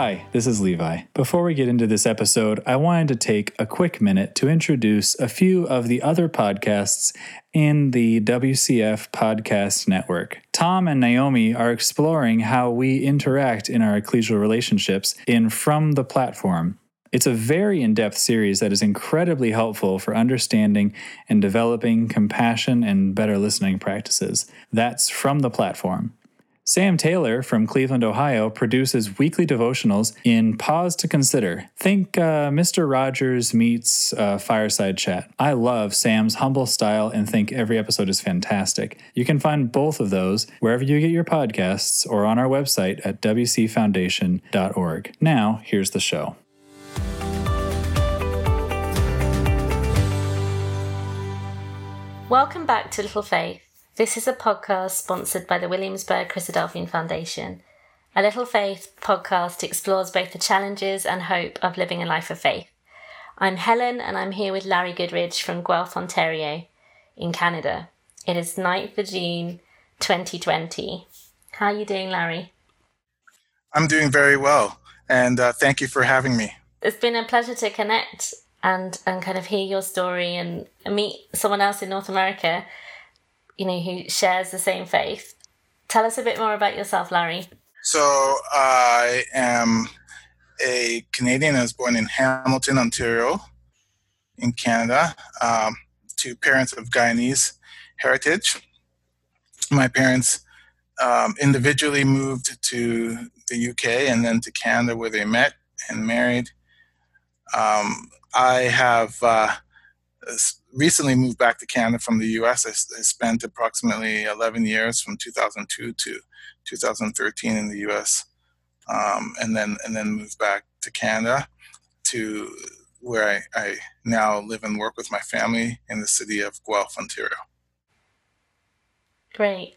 Hi, this is Levi. Before we get into this episode, I wanted to take a quick minute to introduce a few of the other podcasts in the WCF Podcast Network. Tom and Naomi are exploring how we interact in our ecclesial relationships in From the Platform. It's a very in depth series that is incredibly helpful for understanding and developing compassion and better listening practices. That's From the Platform. Sam Taylor from Cleveland, Ohio, produces weekly devotionals in Pause to Consider. Think uh, Mr. Rogers meets uh, Fireside Chat. I love Sam's humble style and think every episode is fantastic. You can find both of those wherever you get your podcasts or on our website at wcfoundation.org. Now, here's the show. Welcome back to Little Faith. This is a podcast sponsored by the Williamsburg Christadelphian Foundation. A Little Faith podcast explores both the challenges and hope of living a life of faith. I'm Helen and I'm here with Larry Goodridge from Guelph, Ontario, in Canada. It is 9th of June 2020. How are you doing, Larry? I'm doing very well, and uh, thank you for having me. It's been a pleasure to connect and, and kind of hear your story and meet someone else in North America you know, who shares the same faith. Tell us a bit more about yourself, Larry. So I am a Canadian. I was born in Hamilton, Ontario, in Canada, um, to parents of Guyanese heritage. My parents um, individually moved to the UK and then to Canada, where they met and married. Um, I have uh, recently moved back to Canada from the US. I, I, spent approximately 11 years from 2002 to 2013 in the US, um, and then and then moved back to Canada to where I, I now live and work with my family in the city of Guelph, Ontario. Great.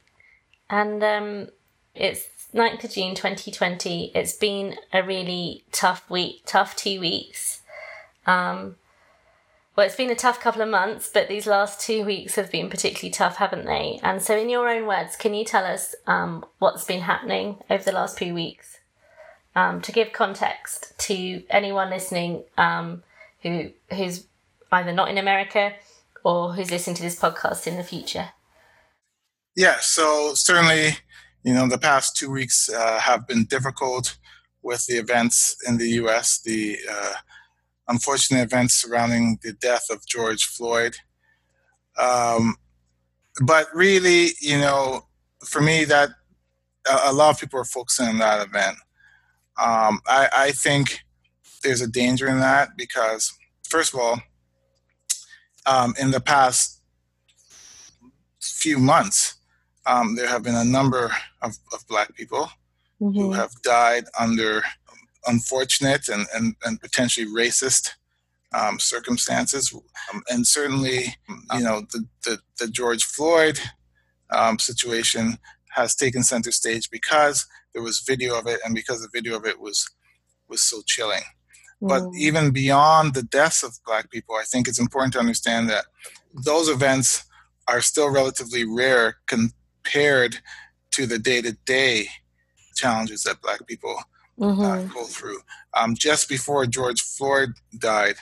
And um, it's 9th of June 2020. It's been a really tough week, tough two weeks. Um, well, it's been a tough couple of months, but these last two weeks have been particularly tough, haven't they? And so, in your own words, can you tell us um, what's been happening over the last few weeks um, to give context to anyone listening um, who who's either not in America or who's listening to this podcast in the future? Yeah, so certainly, you know, the past two weeks uh, have been difficult with the events in the U.S. The uh, unfortunate events surrounding the death of George Floyd. Um, but really, you know, for me, that a, lot of people are focusing on that event. Um, I, I think there's a danger in that because, first of all, um, in the past few months, um, there have been a number of, of black people mm-hmm. who have died under unfortunate and, and, and potentially racist um, circumstances. Um, and certainly, you know, the, the, the George Floyd um, situation has taken center stage because there was video of it and because the video of it was was so chilling. Mm. But even beyond the deaths of black people, I think it's important to understand that those events are still relatively rare compared to the day-to-day challenges that black people mm-hmm. uh, go through. Um, just before George Floyd died,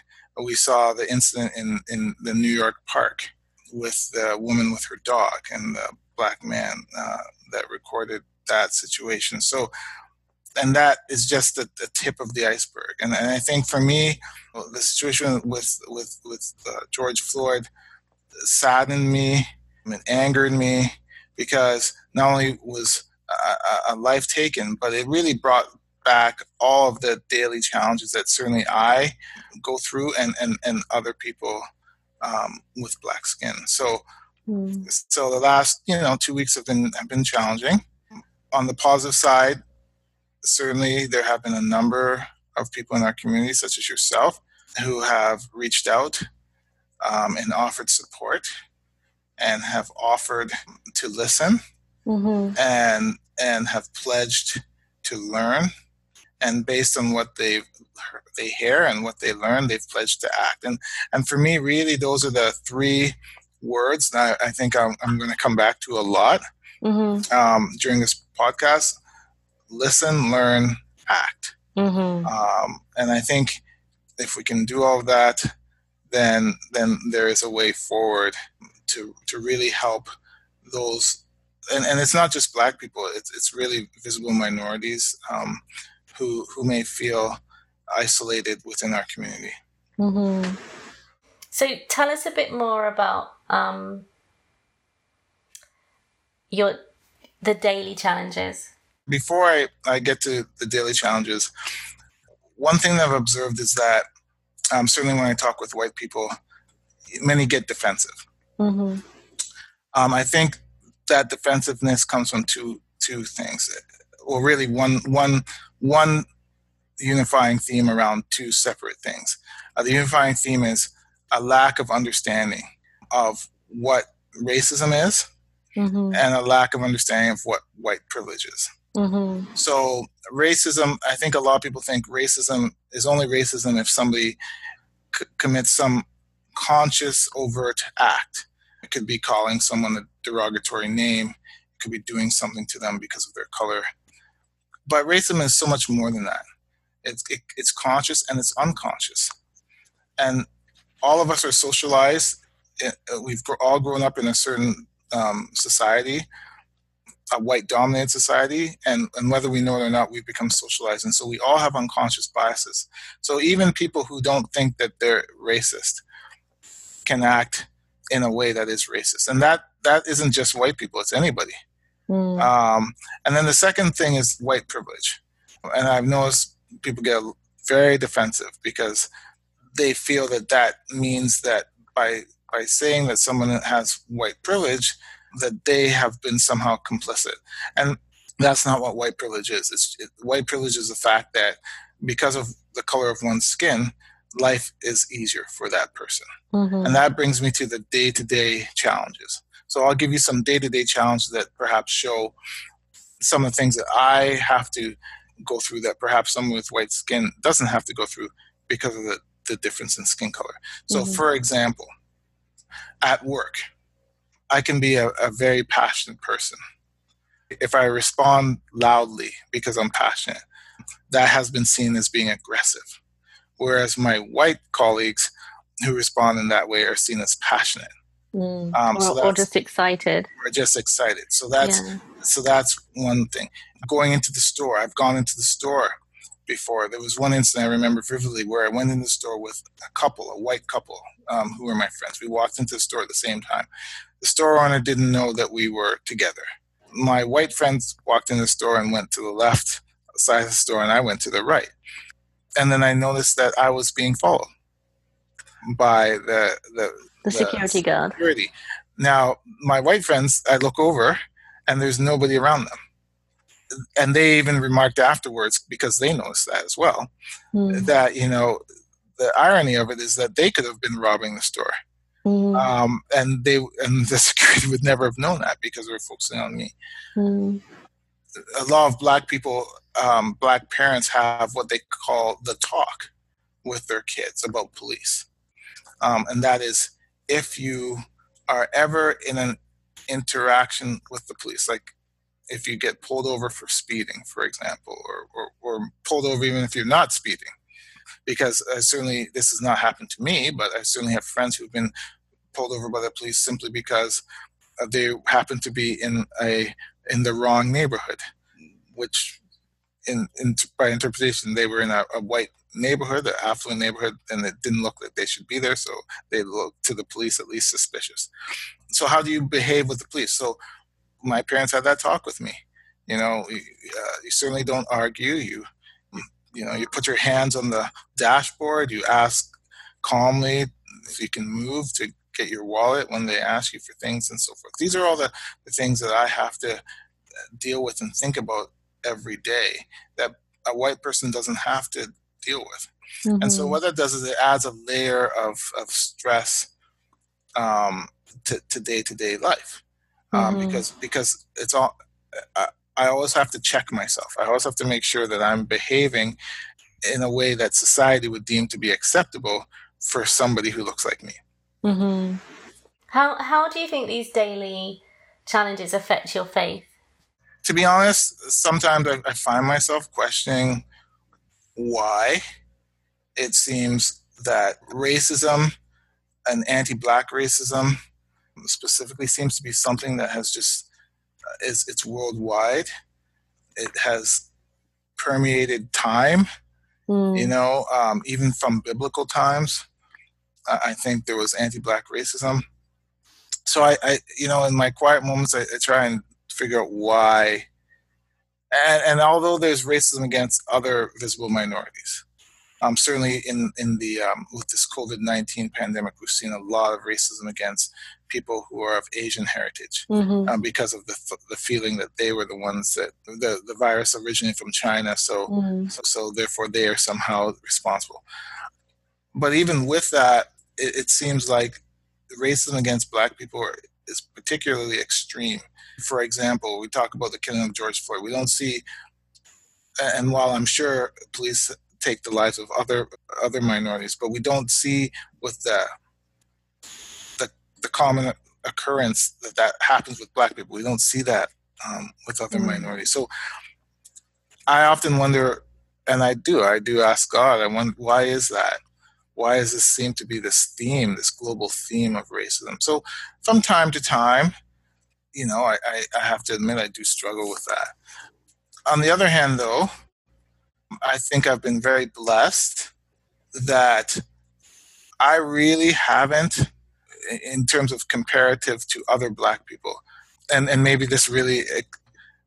we saw the incident in, in the New York park with the woman with her dog and the black man uh, that recorded that situation. So, and that is just the, the tip of the iceberg. And, and, I think for me, the situation with with with uh, George Floyd saddened me and angered me because not only was a, a life taken, but it really brought back all of the daily challenges that certainly I go through and, and, and other people um, with black skin. So, mm. so the last, you know, two weeks have been, have been challenging. On the positive side, certainly there have been a number of people in our community, such as yourself, who have reached out um, and offered support and have offered to listen mm-hmm. and and have pledged to learn and based on what they they hear and what they learn, they've pledged to act. And and for me, really, those are the three words that I, think I'm, I'm going to come back to a lot mm-hmm. um, during this podcast: listen, learn, act. Mm-hmm. Um, and I think if we can do all of that, then then there is a way forward to to really help those. And, and it's not just black people; it's it's really visible minorities um, who who may feel isolated within our community. Mm-hmm. So tell us a bit more about um, your the daily challenges. Before I, I get to the daily challenges, one thing that I've observed is that um, certainly when I talk with white people, many get defensive. Mm-hmm. Um, I think that defensiveness comes from two two things, or really one one one unifying theme around two separate things. Uh, the unifying theme is a lack of understanding of what racism is mm-hmm. and a lack of understanding of what white privilege is. Mm-hmm. So, racism, I think a lot of people think racism is only racism if somebody c- commits some conscious, overt act. It could be calling someone a derogatory name, it could be doing something to them because of their color. But racism is so much more than that. It's, it, it's conscious and it's unconscious. And all of us are socialized. Uh, we've all grown up in a certain um, society, a white dominated society, and, and whether we know it or not, we've become socialized. And so we all have unconscious biases. So even people who don't think that they're racist can act in a way that is racist. And that that isn't just white people, it's anybody. Mm. Um, and then the second thing is white privilege. And I've noticed people get very defensive because they feel that that means that by by saying that someone has white privilege, that they have been somehow complicit, and that's not what white privilege is. It's it, white privilege is the fact that because of the color of one's skin, life is easier for that person, mm-hmm. and that brings me to the day to day challenges. So I'll give you some day to day challenges that perhaps show some of the things that I have to go through that perhaps someone with white skin doesn't have to go through because of the, the difference in skin color. So, mm-hmm. for example, at work, I can be a, a very passionate person. If I respond loudly because I'm passionate, that has been seen as being aggressive. Whereas my white colleagues who respond in that way are seen as passionate. Mm. Um, or, so or, just excited. Or just excited. So that's yeah. so that's one thing. Going into the store, I've gone into the store before. There was one incident I remember vividly where I went in the store with a couple, a white couple, um, who were my friends. We walked into the store at the same time. The store owner didn't know that we were together. My white friends walked in the store and went to the left side of the store, and I went to the right. And then I noticed that I was being followed by the the, the security guard. Security. Now, my white friends, I look over, and there's nobody around them and they even remarked afterwards because they noticed that as well mm. that you know the irony of it is that they could have been robbing the store mm. um, and they and the security would never have known that because they were focusing on me mm. a lot of black people um, black parents have what they call the talk with their kids about police um, and that is if you are ever in an interaction with the police like if you get pulled over for speeding, for example, or, or, or pulled over even if you're not speeding. Because uh, certainly this has not happened to me, but I certainly have friends who've been pulled over by the police simply because uh, they happen to be in a in the wrong neighborhood, which in, in by interpretation they were in a, a white neighborhood, an affluent neighborhood, and it didn't look like they should be there, so they looked to the police at least suspicious. So how do you behave with the police? So my parents had that talk with me. You know, you, uh, you certainly don't argue. You, you know, you put your hands on the dashboard. You ask calmly if you can move to get your wallet when they ask you for things and so forth. These are all the, the things that I have to uh, deal with and think about every day that a white person doesn't have to deal with. Mm-hmm. And so mm-hmm. what that does is it adds a layer of, of stress um, to day to day life um, mm-hmm. because because it's all. I, I always have to check myself. I always have to make sure that I'm behaving in a way that society would deem to be acceptable for somebody who looks like me. Mm-hmm. How how do you think these daily challenges affect your faith? To be honest, sometimes I, I find myself questioning why. It seems that racism and anti-black racism specifically seems to be something that has just uh, is it's worldwide. It has permeated time. Mm. You know, um, even from biblical times, I think there was anti-black racism. So I, I you know, in my quiet moments, I, I try and figure out why. And, and although there's racism against other visible minorities, um, certainly in in the um, with this COVID nineteen pandemic, we've seen a lot of racism against people who are of Asian heritage mm-hmm. um, because of the the feeling that they were the ones that the the virus originated from China, so mm-hmm. so, so therefore they are somehow responsible. But even with that, it, it seems like racism against Black people are, is particularly extreme. For example, we talk about the killing of George Floyd. We don't see, and while I'm sure police take the lives of other other minorities, but we don't see with the the, the common occurrence that that happens with black people. We don't see that um, with other mm-hmm. minorities. So I often wonder, and I do, I do ask God, I wonder why is that? Why does this seem to be this theme, this global theme of racism? So from time to time, you know, I, I, I have to admit I do struggle with that. On the other hand, though, I think I've been very blessed that I really haven't, in terms of comparative to other black people. And, and maybe this really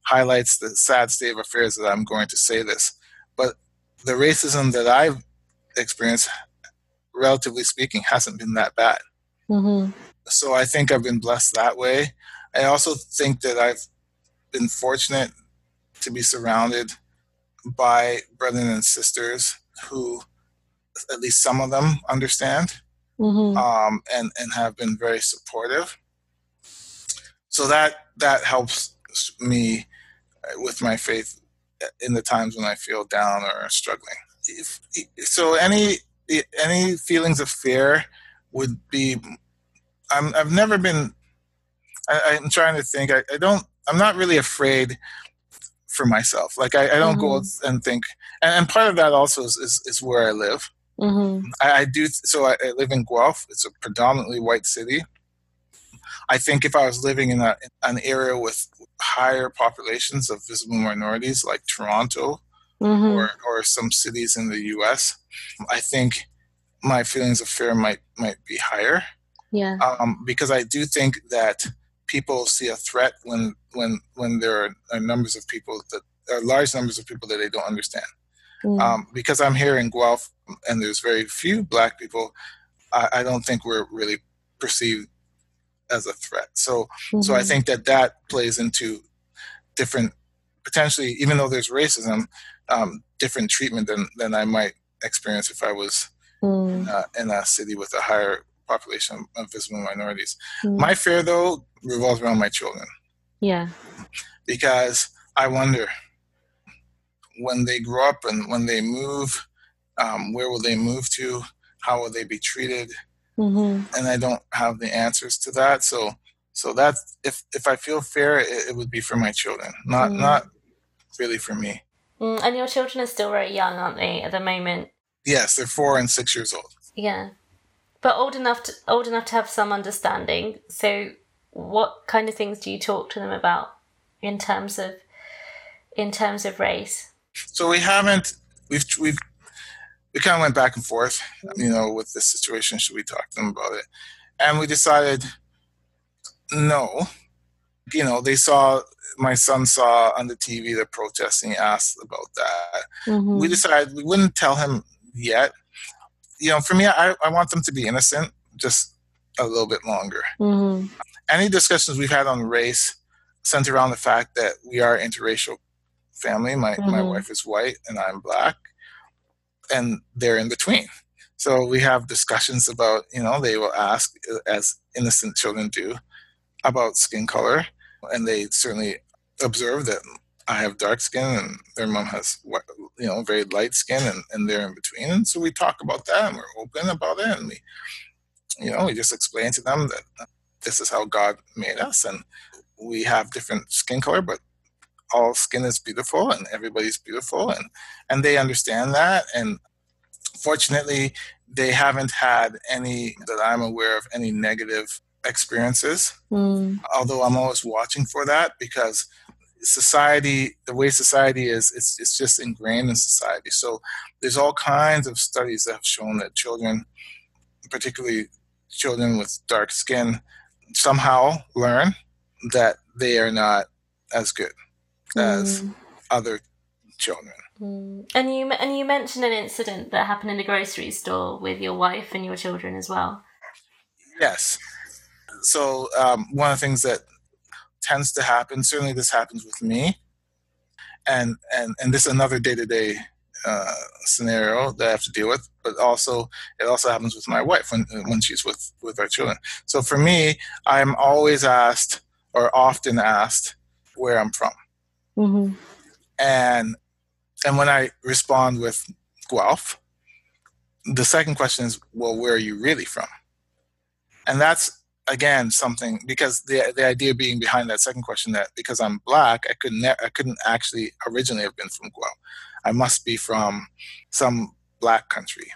highlights the sad state of affairs that I'm going to say this. But the racism that I've experienced, relatively speaking, hasn't been that bad. Mm-hmm. So I think I've been blessed that way. I also think that I've been fortunate to be surrounded by brothers and sisters who, at least some of them, understand mm-hmm. um, and and have been very supportive. So that that helps me with my faith in the times when I feel down or struggling. If, so any any feelings of fear would be. I'm, I've never been. I, am trying to think. I, I don't. I'm not really afraid for myself. Like I, I don't mm-hmm. go and think, and, and, part of that also is, is, is where I live. Mm-hmm. I, I, do. So I, I, live in Guelph. It's a predominantly white city. I think if I was living in a, an area with higher populations of visible minorities, like Toronto mm-hmm. or, or some cities in the U.S., I think my feelings of fear might might be higher. Yeah. Um, because I do think that people see a threat when when when there are numbers of people that are large numbers of people that they don't understand. Mm. Um, because I'm here in Guelph and there's very few black people, I, I don't think we're really perceived as a threat. So mm-hmm. so I mm-hmm. think that that plays into different potentially even though there's racism, um, different treatment than than I might experience if I was mm. uh, in a city with a higher population of visible minorities. Mm. My fear, though, revolves around my children. Yeah. Because I wonder when they grow up and when they move, um, where will they move to? How will they be treated? Mm-hmm. And I don't have the answers to that. So, so that's if if I feel fear, it, it would be for my children, not mm. not really for me. Mm, and your children are still very young, aren't they, at the moment? Yes, they're four and six years old. Yeah but old enough to old enough to have some understanding. So, what kind of things do you talk to them about in terms of in terms of race? So we haven't we've we've we kind of went back and forth, you know, with this situation. Should we talk to them about it? And we decided no. You know, they saw my son saw on the TV the protesting. He asked about that. Mm-hmm. We decided we wouldn't tell him yet you know, for me, I, I want them to be innocent just a little bit longer. Mm-hmm. Any discussions we've had on race center around the fact that we are interracial family. My mm-hmm. my wife is white and I'm black, and they're in between. So we have discussions about, you know, they will ask, as innocent children do, about skin color, and they certainly observe that I have dark skin and their mom has you know very light skin and, and they're in between. And so we talk about that and we're open about it and we you know we just explain to them that this is how God made us and we have different skin color, but all skin is beautiful and everybody's beautiful and and they understand that and fortunately they haven't had any that i'm aware of any negative experiences mm. although i'm always watching for that because society the way society is it's, it's just ingrained in society so there's all kinds of studies that have shown that children particularly children with dark skin somehow learn that they are not as good as mm. other children. Mm. And you and you mentioned an incident that happened in the grocery store with your wife and your children as well. Yes. So um, one of the things that tends to happen, certainly this happens with me, and and and this is another day to day scenario that I have to deal with, but also it also happens with my wife when when she's with with our children. So for me, I'm always asked or often asked where I'm from, mm-hmm. and and when I respond with Guelph, the second question is, well, where are you really from? And that's again something because the the idea being behind that second question that because I'm black, I couldn't I couldn't actually originally have been from Guelph. I must be from some black country.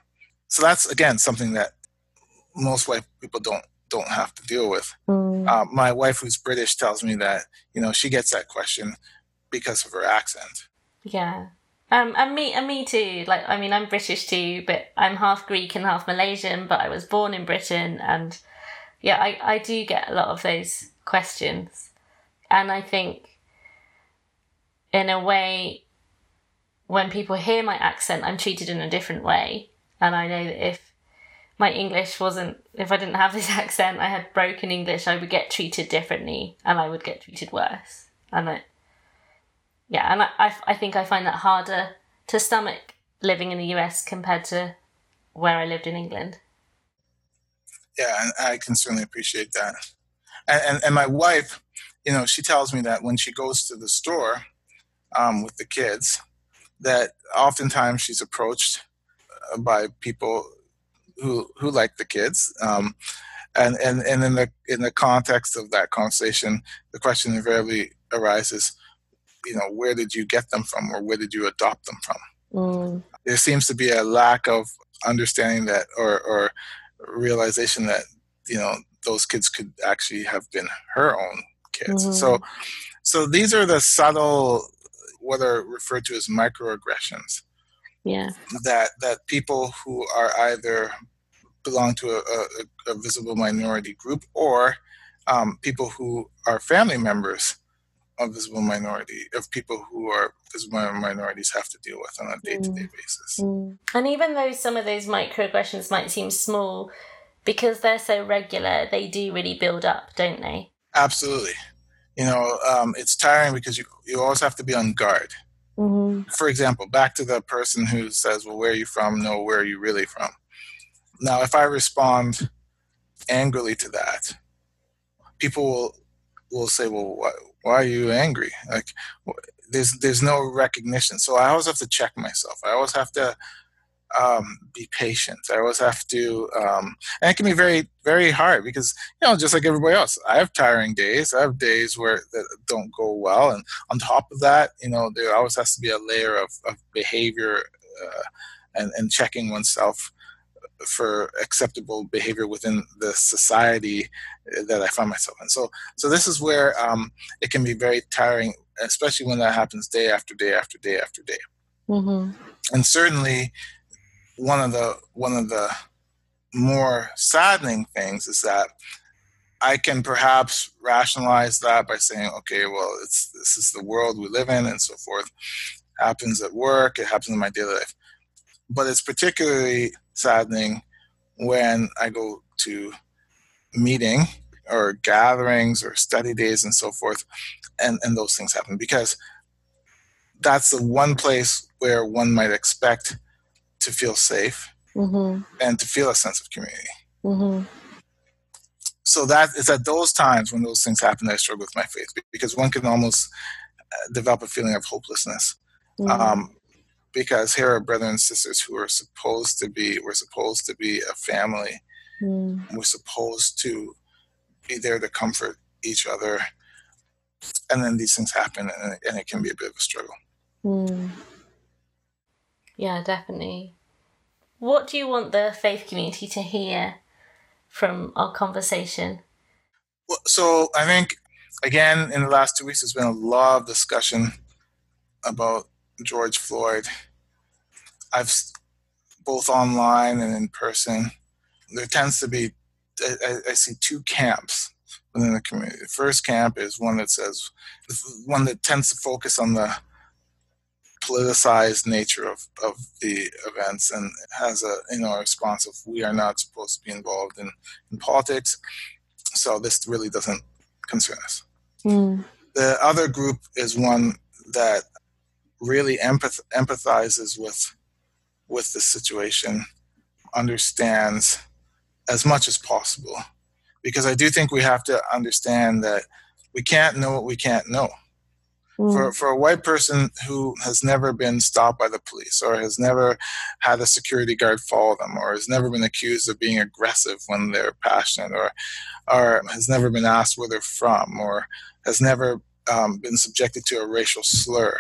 So that's again something that most white people don't don't have to deal with. Mm. Uh, my wife, who's British, tells me that you know she gets that question because of her accent. Yeah, um, and me and me too. Like, I mean, I'm British too, but I'm half Greek and half Malaysian. But I was born in Britain, and yeah, I I do get a lot of those questions, and I think, in a way, when people hear my accent, I'm treated in a different way. And I know that if my English wasn't, if I didn't have this accent, I had broken English, I would get treated differently and I would get treated worse. And I, yeah, and I, I, I think I find that harder to stomach living in the US compared to where I lived in England. Yeah, and I can certainly appreciate that. And, and, and my wife, you know, she tells me that when she goes to the store um, with the kids, that oftentimes she's approached uh, by people who who like the kids. Um, and, and, and in the in the context of that conversation, the question invariably arises, you know, where did you get them from, or where did you adopt them from? Mm. There seems to be a lack of understanding that, or or realization that you know those kids could actually have been her own kids. Mm-hmm. So so these are the subtle what are referred to as microaggressions. Yeah. That that people who are either belong to a, a, a visible minority group or um, people who are family members of visible minority of people who are visible minorities have to deal with on a day-to-day mm. basis mm. and even though some of those microaggressions might seem small because they're so regular they do really build up don't they absolutely you know, um, it's tiring because you, you always have to be on guard. Mm-hmm. For example, back to the person who says, Well, where are you from? No, where are you really from? Now, if I respond angrily to that, people will, will say, Well, why, why are you angry? Like, there's, there's no recognition. So I always have to check myself. I always have to um, be patient. I always have to, um, and it can be very, very hard because you know, just like everybody else, I have tiring days. I have days where that don't go well, and on top of that, you know, there always has to be a layer of, of behavior uh, and, and checking oneself for acceptable behavior within the society that I find myself in. So, so this is where um, it can be very tiring, especially when that happens day after day after day after day. Mm-hmm. And certainly, one of the one of the more saddening things is that I can perhaps rationalize that by saying, okay, well, it's this is the world we live in, and so forth. It happens at work, it happens in my daily life, but it's particularly saddening when I go to meeting or gatherings or study days and so forth, and and those things happen because that's the one place where one might expect to feel safe mm-hmm. and to feel a sense of community. Mm-hmm. So that is at those times when those things happen, that I struggle with my faith because one can almost uh, develop a feeling of hopelessness. Mm-hmm. Um, because here are brothers and sisters who are supposed to be, we're supposed to be a family. Mm. We're supposed to be there to comfort each other. and then these things happen, and, and it can be a bit of a struggle. Mm. Yeah, definitely. What do you want the faith community to hear from our conversation? Well, so I think again in the last two weeks there's been a lot of discussion about George Floyd. I've both online and in person. There tends to be I, I see two camps within the community. The first camp is one that says one that tends to focus on the politicized nature of, of the events and has a you know a response of we are not supposed to be involved in, in politics so this really doesn't concern us mm. the other group is one that really empath- empathizes with with the situation understands as much as possible because i do think we have to understand that we can't know what we can't know Mm. For, for a white person who has never been stopped by the police or has never had a security guard follow them or has never been accused of being aggressive when they're passionate or, or has never been asked where they're from or has never um, been subjected to a racial slur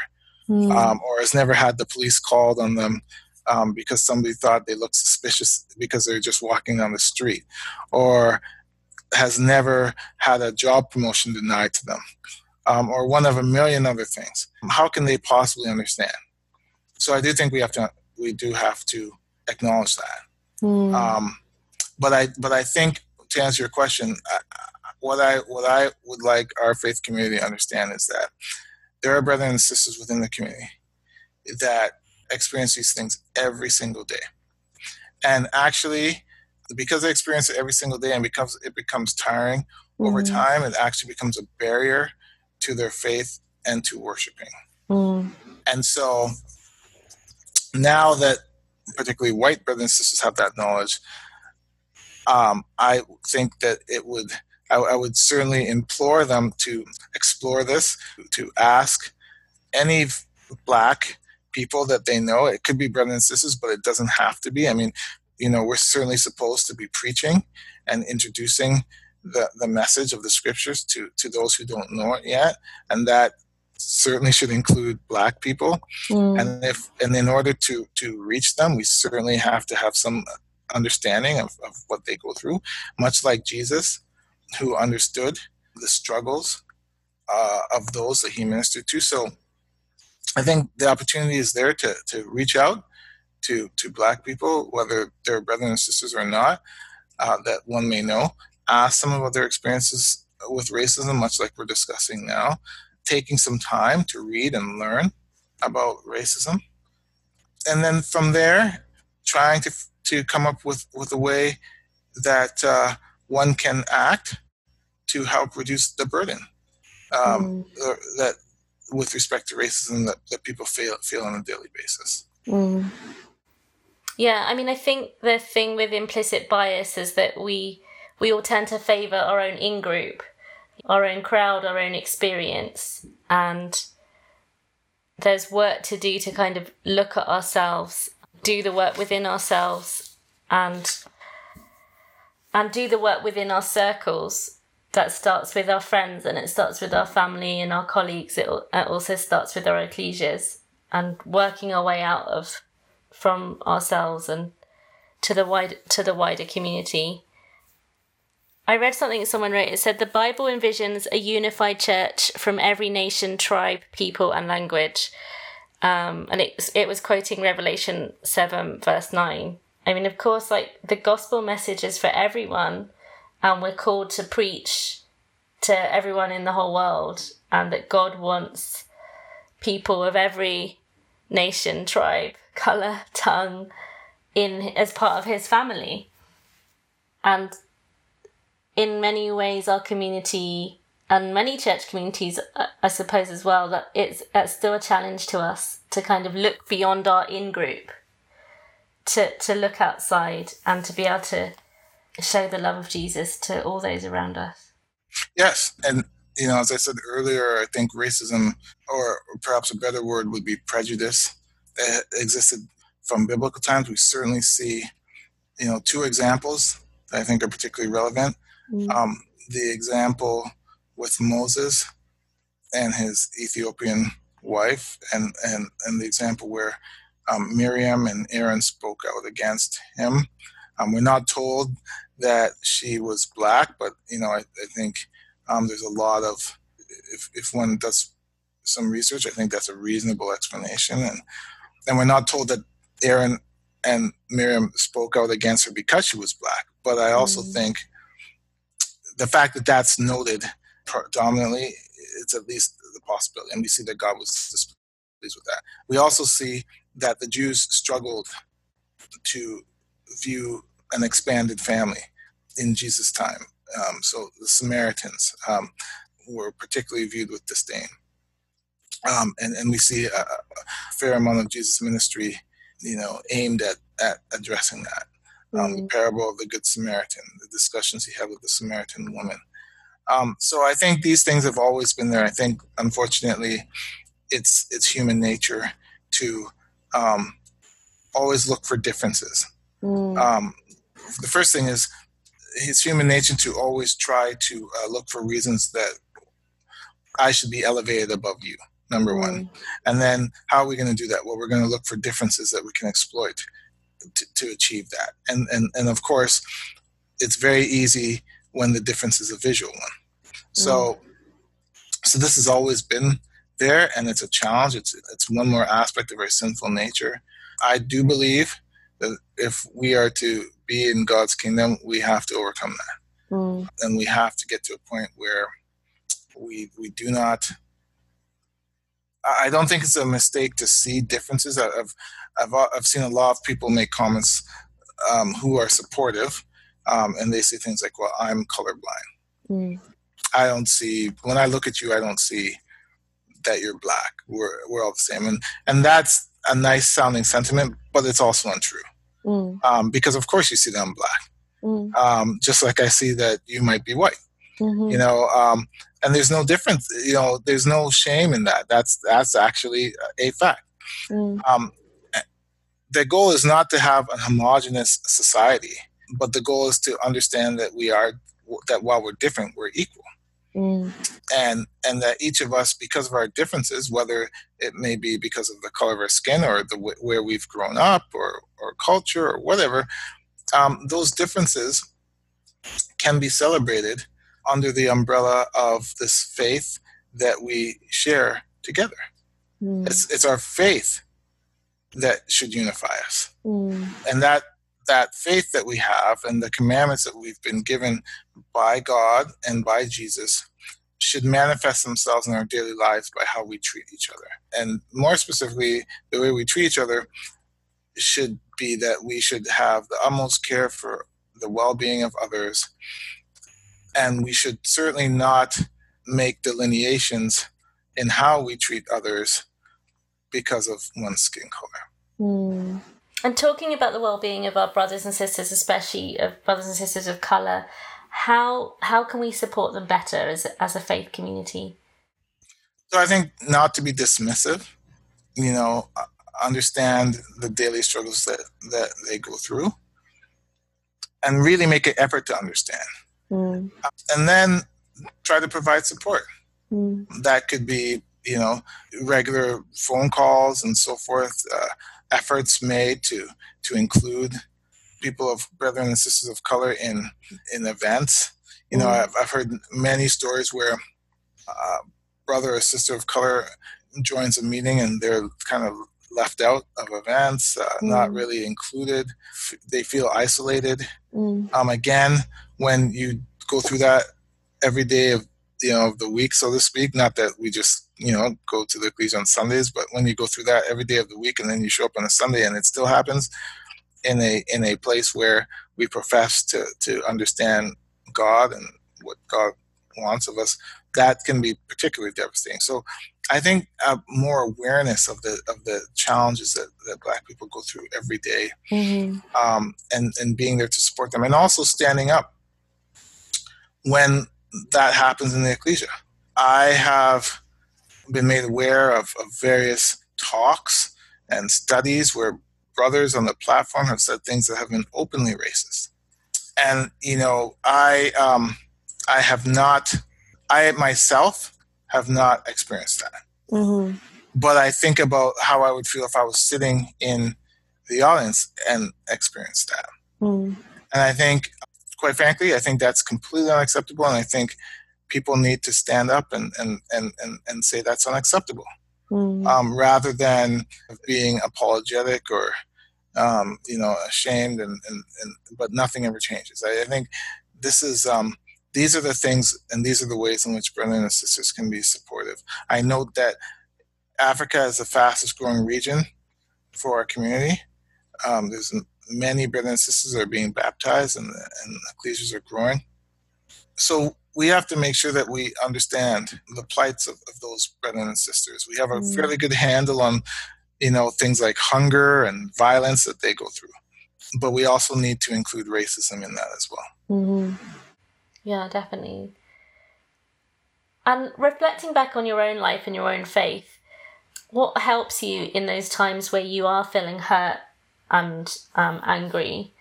mm. um, or has never had the police called on them um, because somebody thought they looked suspicious because they're just walking down the street or has never had a job promotion denied to them um, or one of a million other things. How can they possibly understand? So I do think we have to we do have to acknowledge that. Mm. Um, but I but I think to answer your question, what I what I would like our faith community to understand is that there are brothers and sisters within the community that experience these things every single day, and actually, because they experience it every single day and becomes it becomes tiring mm. over time, it actually becomes a barrier to their faith and to worshiping. Mm. And so now that particularly white brothers and sisters have that knowledge, um, I think that it would, I, I, would certainly implore them to explore this, to ask any black people that they know. It could be brothers and sisters, but it doesn't have to be. I mean, you know, we're certainly supposed to be preaching and introducing the, the message of the scriptures to, to those who don't know it yet. And that certainly should include black people. Mm. And if and in order to to reach them, we certainly have to have some understanding of, of what they go through, much like Jesus, who understood the struggles uh, of those that he ministered to. So I think the opportunity is there to, to reach out to, to black people, whether they're brothers and sisters or not, uh, that one may know, ask some of their experiences with racism, much like we're discussing now, taking some time to read and learn about racism. And then from there, trying to, to come up with, with a way that uh, one can act to help reduce the burden um, mm. that with respect to racism that, that people feel, feel on a daily basis. Mm. Yeah, I mean, I think the thing with implicit bias is that we we all tend to favor our own in group, our own crowd, our own experience. And there's work to do to kind of look at ourselves, do the work within ourselves, and and do the work within our circles. That starts with our friends and it starts with our family and our colleagues. It, it also starts with our ecclesias and working our way out of from ourselves and to the wide to the wider community. I read something someone wrote. It said the Bible envisions a unified church from every nation, tribe, people, and language. Um, and it it was quoting Revelation seven verse nine. I mean, of course, like the gospel message is for everyone, and we're called to preach to everyone in the whole world, and that God wants people of every nation, tribe, color, tongue in as part of His family. And in many ways, our community and many church communities, uh, I suppose, as well, that it's, it's still a challenge to us to kind of look beyond our in group, to, to look outside and to be able to show the love of Jesus to all those around us. Yes. And, you know, as I said earlier, I think racism, or perhaps a better word would be prejudice, that existed from biblical times. We certainly see, you know, two examples that I think are particularly relevant. Mm-hmm. Um, the example with Moses and his Ethiopian wife, and and and the example where um, Miriam and Aaron spoke out against him. Um, we're not told that she was black, but you know I, I think um, there's a lot of if if one does some research, I think that's a reasonable explanation, and and we're not told that Aaron and Miriam spoke out against her because she was black. But I also mm. think the fact that that's noted predominantly, it's at least the possibility, and we see that God was displeased with that. We also see that the Jews struggled to view an expanded family in Jesus' time. Um, so the Samaritans um, were particularly viewed with disdain. Um, and, and we see a, a, fair amount of Jesus' ministry, you know, aimed at, at addressing that. Um, mm-hmm. The parable of the Good Samaritan, the discussions he had with the Samaritan woman. Um, so I think these things have always been there. I think, unfortunately, it's it's human nature to um, always look for differences. Mm. Um, the first thing is it's human nature to always try to uh, look for reasons that I should be elevated above you. Number mm. one, and then how are we going to do that? Well, we're going to look for differences that we can exploit to, to achieve that. And and and of course, it's very easy when the difference is a visual one. So, mm. so this has always been there, and it's a challenge. It's it's one more aspect of our sinful nature. I do believe that if we are to be in God's kingdom, we have to overcome that, mm. and we have to get to a point where we we do not. I don't think it's a mistake to see differences. I've I've I've seen a lot of people make comments um, who are supportive, um, and they say things like, "Well, I'm colorblind." Mm. I don't see when I look at you, I don't see that you're black. We're we're all the same, and and that's a nice sounding sentiment, but it's also untrue. Mm. Um, because of course you see that I'm black, mm. um, just like I see that you might be white. Mm-hmm. You know, um, and there's no difference. You know, there's no shame in that. That's that's actually a fact. Mm. Um, the goal is not to have a homogenous society, but the goal is to understand that we are that while we're different, we're equal. Mm. And and that each of us, because of our differences, whether it may be because of the color of our skin or the where we've grown up or or culture or whatever, um, those differences can be celebrated under the umbrella of this faith that we share together. Mm. It's it's our faith that should unify us, mm. and that that faith that we have and the commandments that we've been given by God and by Jesus should manifest themselves in our daily lives by how we treat each other. And more specifically, the way we treat each other should be that we should have the utmost care for the well being of others. And we should certainly not make delineations in how we treat others because of one's skin color. Mm. And talking about the well-being of our brothers and sisters, especially of brothers and sisters of color, how how can we support them better as as a faith community? So I think not to be dismissive, you know, understand the daily struggles that that they go through, and really make an effort to understand, mm. and then try to provide support. Mm. That could be you know regular phone calls and so forth. Uh, efforts made to to include people of brethren and sisters of color in in events. You know, mm. I've, I've heard many stories where a brother or sister of color joins a meeting and they're kind of left out of events, uh, mm. not really included. They feel isolated. Mm. Um, again, when you go through that every day of you know of the week, so to speak, not that we just you know, go to the ecclesia on Sundays, but when you go through that every day of the week and then you show up on a Sunday and it still happens in a in a place where we profess to to understand God and what God wants of us, that can be particularly devastating. So I think uh, more awareness of the of the challenges that, that Black people go through every day, mm-hmm. um, and and being there to support them, and also standing up when that happens in the ecclesia. I have been made aware of, of various talks and studies where brothers on the platform have said things that have been openly racist. And you know, I um, I have not, I myself have not experienced that. Mm-hmm. But I think about how I would feel if I was sitting in the audience and experienced that. Mm. And I think, quite frankly, I think that's completely unacceptable. And I think people need to stand up and, and, and, and, and say that's unacceptable mm. um, rather than being apologetic or um, you know ashamed and, and, and, but nothing ever changes I, I think this is um, these are the things and these are the ways in which brothers and sisters can be supportive I know that Africa is the fastest growing region for our community um, there's many brothers and sisters are being baptized and, and ecclesias are growing so we have to make sure that we understand the plights of, of those brethren and sisters. We have a mm. fairly good handle on, you know, things like hunger and violence that they go through, but we also need to include racism in that as well. Mm-hmm. Yeah, definitely. And reflecting back on your own life and your own faith, what helps you in those times where you are feeling hurt and um, angry?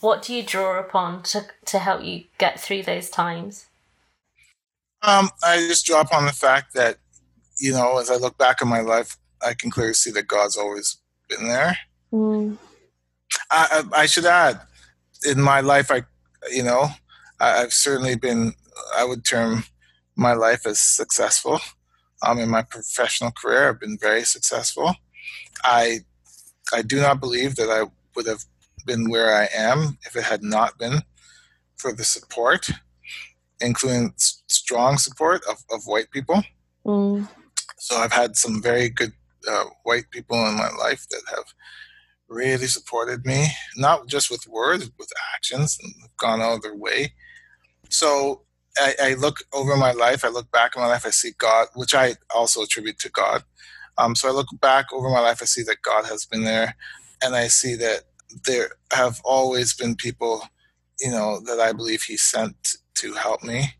What do you draw upon to, to help you get through those times? Um, I just draw upon the fact that, you know, as I look back on my life, I can clearly see that God's always been there. Mm. I, I, I, should add, in my life, I, you know, I, have certainly been, I would term my life as successful. Um, in my professional career, I've been very successful. I, I do not believe that I would have been where I am if it had not been for the support including strong support of, of white people. Mm. So I've had some very good uh, white people in my life that have really supported me, not just with words, with actions, and gone of their way. So I, I, look over my life, I look back in my life, I see God, which I also attribute to God. Um, so I look back over my life, I see that God has been there, and I see that there have always been people, you know, that I believe He sent to help me.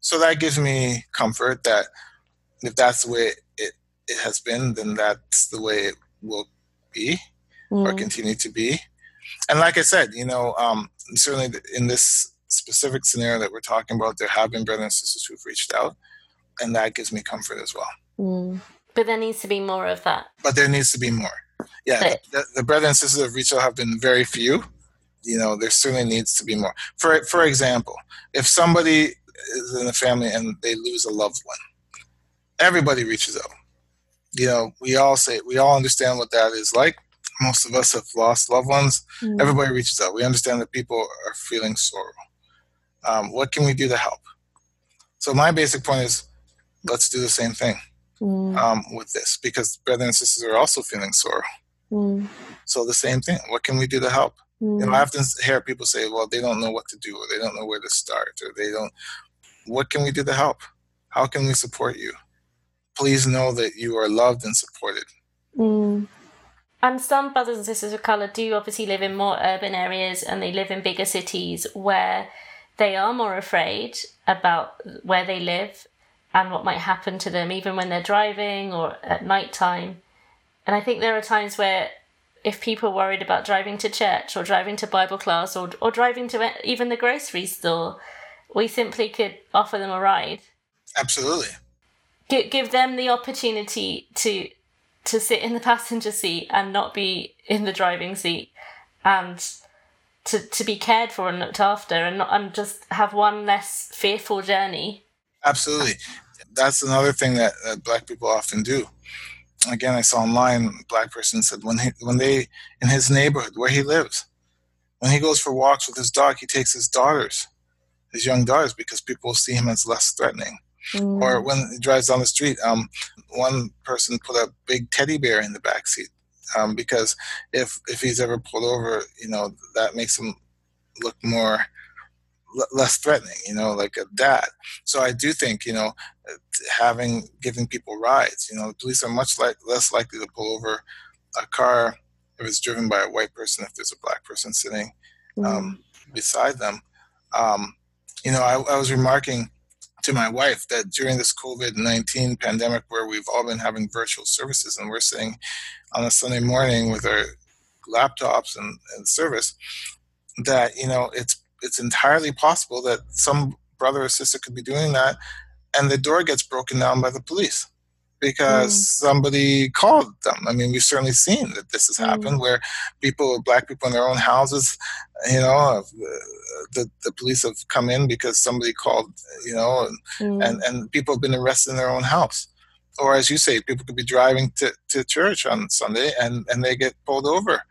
So that gives me comfort that if that's the way it, it has been, then that's the way it will be mm. or continue to be. And like I said, you know, um, certainly in this specific scenario that we're talking about, there have been brothers and sisters who've reached out, and that gives me comfort as well. Mm. But there needs to be more of that. But there needs to be more. Yeah, the, the brothers and sisters of out have been very few. You know there certainly needs to be more. For for example if somebody is in a family and they lose a loved one everybody reaches out. You know we all say we all understand what that is like. Most of us have lost loved ones. Mm. everybody reaches out. We understand that people are feeling sorrow. Um, what can we do to help? So my basic point is let's do the same thing mm. um, with this because brothers and sisters are also feeling sorrow mm. so the same thing what can we do to help Mm. You know, I often hear people say, well, they don't know what to do or they don't know where to start or they don't. What can we do to help? How can we support you? Please know that you are loved and supported. Mm. And some brothers and sisters of colour do obviously live in more urban areas and they live in bigger cities where they are more afraid about where they live and what might happen to them, even when they're driving or at night time. And I think there are times where if people are worried about driving to church or driving to Bible class or, or driving to even the grocery store, we simply could offer them a ride. Absolutely. G- give them the opportunity to to sit in the passenger seat and not be in the driving seat and to, to be cared for and looked after and, not, and just have one less fearful journey. Absolutely. That's another thing that, that black people often do again, I saw online a black person said when he, when they in his neighborhood where he lives, when he goes for walks with his dog, he takes his daughters, his young daughters, because people see him as less threatening. Mm. Or when he drives down the street, um, one person put a big teddy bear in the back seat um, because if if he's ever pulled over, you know that makes him look more less threatening, you know, like a dad. So I do think, you know, having giving people rides, you know, police are much like less likely to pull over a car if it's driven by a white person if there's a black person sitting um, mm. beside them. Um, you know, I, I was remarking to my wife that during this COVID 19 pandemic, where we've all been having virtual services and we're sitting on a Sunday morning with our laptops and, and service, that, you know, it's it's entirely possible that some brother or sister could be doing that and the door gets broken down by the police because mm. somebody called them. I mean, we've certainly seen that this has mm. happened where people, black people in their own houses, you know, uh, the, the police have come in because somebody called, you know, and, mm. and, and people have been arrested in their own house. Or as you say, people could be driving to, to church on Sunday and, and they get pulled over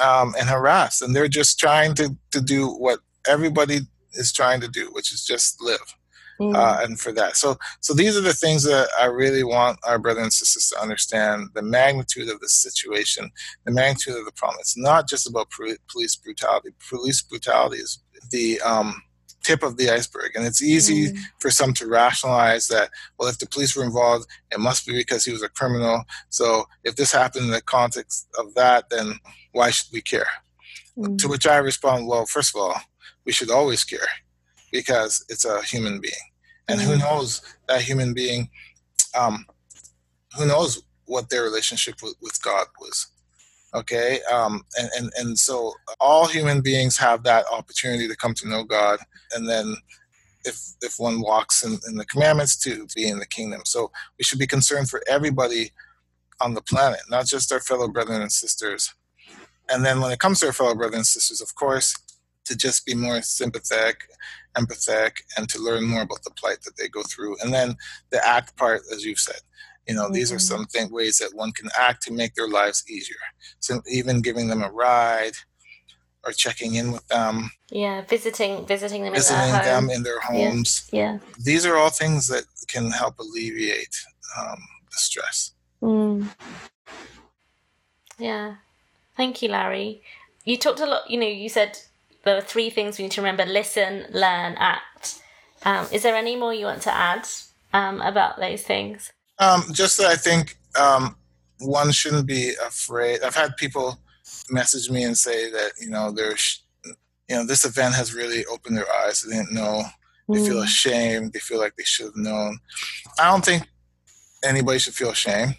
um, and harassed. And they're just trying to, to do what everybody is trying to do, which is just live mm. uh, and for that. So, so these are the things that I really want our brothers and sisters to understand: the magnitude of the situation, the magnitude of the problem. It's not just about police brutality. Police brutality is the um, tip of the iceberg, and it's easy mm. for some to rationalize that. Well, if the police were involved, it must be because he was a criminal. So, if this happened in the context of that, then why should we care? Mm. To which I respond, well, first of all, we should always care because it's a human being and who mm-hmm. knows that human being um, who knows what their relationship with, with god was okay um, and, and and so all human beings have that opportunity to come to know god and then if if one walks in, in the commandments to be in the kingdom so we should be concerned for everybody on the planet not just our fellow brethren and sisters and then when it comes to our fellow brothers and sisters of course to just be more sympathetic empathetic and to learn more about the plight that they go through. And then the act part, as you've said, you know, mm-hmm. these are mm-hmm. some thing, ways that one can act to make their lives easier. So even giving them a ride or checking in with them. Yeah, visiting visiting them visiting in them in their homes. Yeah. yeah. These are all things that can help alleviate um, the stress. Mm. Yeah. Thank you, Larry. You talked a lot, you know, you said there are three things we need to remember listen, learn, act. Um, is there any more you want to add um, about those things? Um, just that I think um, one shouldn't be afraid. I've had people message me and say that, you know, there's, you know, this event has really opened their eyes. They didn't know. They mm. feel ashamed. They feel like they should have known. I don't think anybody should feel ashamed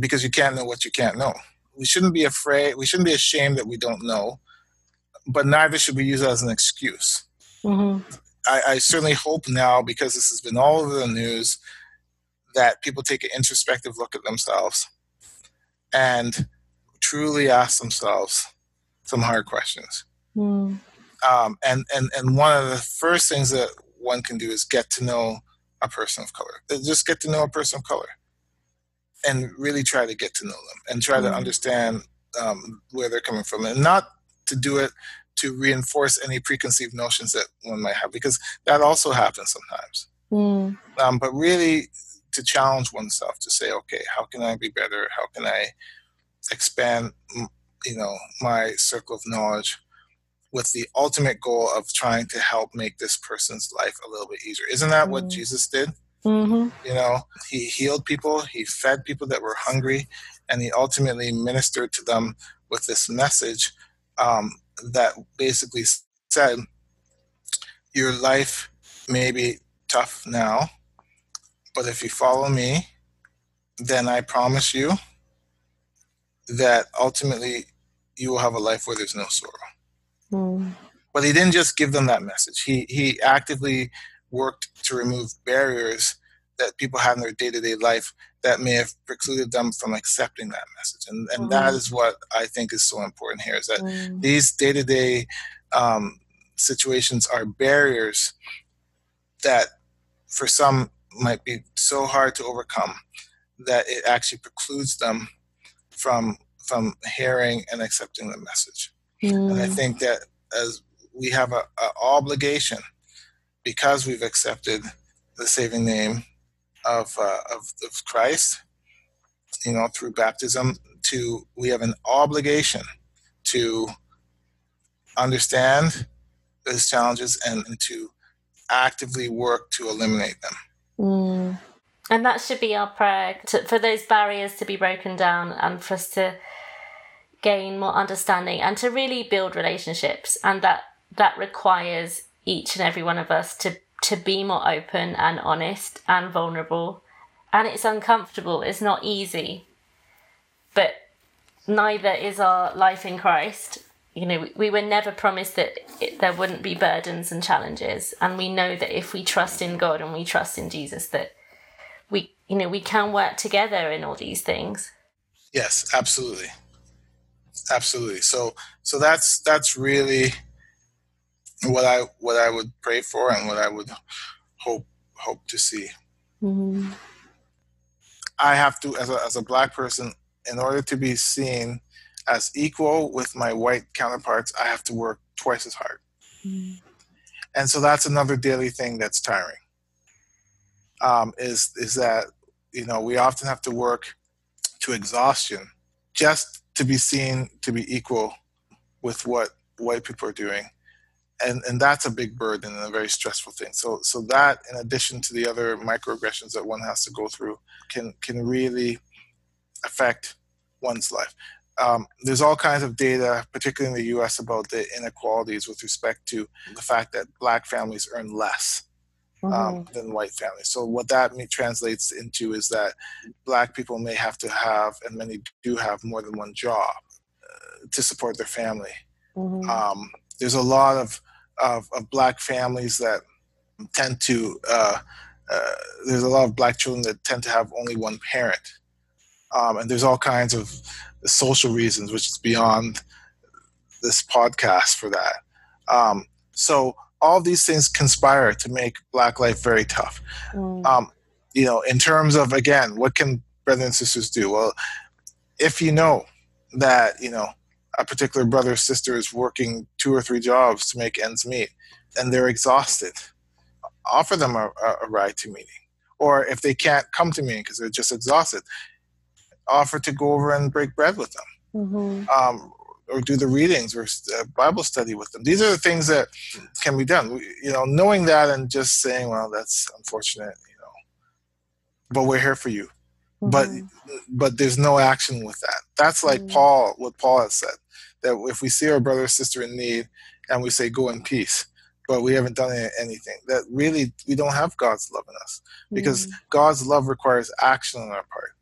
because you can't know what you can't know. We shouldn't be afraid. We shouldn't be ashamed that we don't know but neither should we use it as an excuse. Mm-hmm. I, I, certainly hope now, because this has been all over the news, that people take an introspective look at themselves and truly ask themselves some hard questions. Mm. Um, and, and, and one of the first things that one can do is get to know a person of color. Just get to know a person of color and really try to get to know them and try mm. to understand um, where they're coming from and not to do it to reinforce any preconceived notions that one might have, because that also happens sometimes. Mm. Um, but really, to challenge oneself to say, okay, how can I be better? How can I expand, you know, my circle of knowledge? With the ultimate goal of trying to help make this person's life a little bit easier. Isn't that mm. what Jesus did? Mm-hmm. You know, he healed people, he fed people that were hungry, and he ultimately ministered to them with this message um, that basically said, Your life may be tough now, but if you follow me, then I promise you that ultimately you will have a life where there's no sorrow. Mm. But he didn't just give them that message. He he actively worked to remove barriers that people have in their day-to-day life that may have precluded them from accepting that message. And, and mm. that is what I think is so important here is that mm. these day to day situations are barriers that for some might be so hard to overcome that it actually precludes them from from hearing and accepting the message. Mm. And I mm. think that as we have a, a obligation because we've accepted the saving name of, uh, of, of Christ, you know, through baptism, to we have an obligation to understand those challenges and, and to actively work to eliminate them. Mm. And that should be our prayer to, for those barriers to be broken down and for us to gain more understanding and to really build relationships. And that that requires each and every one of us to to be more open and honest and vulnerable. And it's uncomfortable, it's not easy. But neither is our life in Christ. you know, we were never promised that it, there wouldn't be burdens and challenges. And we know that if we trust in God and we trust in Jesus, that we, you know, we can work together in all these things. Yes, absolutely. Absolutely. So, so that's, that's really what I, what I would pray for and what I would hope, hope to see. Mm-hmm. I have to, as a, as a black person, in order to be seen as equal with my white counterparts, I have to work twice as hard. Mm. And so that's another daily thing that's tiring. Um, is is that you know we often have to work to exhaustion just to be seen to be equal with what white people are doing and and that's a big burden and a very stressful thing so so that in addition to the other microaggressions that one has to go through can can really affect one's life um, there's all kinds of data, particularly in the US, about the inequalities with respect to the fact that black families earn less um, mm-hmm. than white families. So, what that translates into is that black people may have to have, and many do have, more than one job uh, to support their family. Mm-hmm. Um, there's a lot of, of, of, black families that tend to, uh, uh, there's a lot of black children that tend to have only one parent. Um, and there's all kinds of social reasons, which is beyond this podcast for that. Um, so all these things conspire to make Black life very tough. Mm. Um, you know, in terms of again, what can brothers and sisters do? Well, if you know that you know a particular brother or sister is working two or three jobs to make ends meet, and they're exhausted, offer them a, a ride to meeting. Or if they can't come to meeting because they're just exhausted, offer to go over and break bread with them, mm-hmm. um, or do the readings or uh, Bible study with them. These are the things that can be done. We, you know, knowing that and just saying, "Well, that's unfortunate," you know, but we're here for you. Mm-hmm. But but there's no action with that. That's like mm-hmm. Paul, what Paul has said, that if we see our brother or sister in need and we say, "Go in peace," but we haven't done anything. That really we don't have God's love in us because mm-hmm. God's love requires action on our part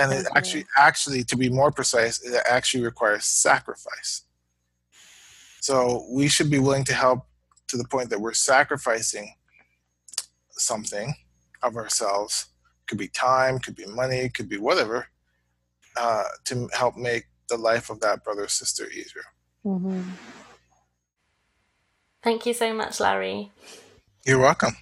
and it actually actually to be more precise it actually requires sacrifice so we should be willing to help to the point that we're sacrificing something of ourselves could be time could be money could be whatever uh, to help make the life of that brother or sister easier mm-hmm. thank you so much larry. You're welcome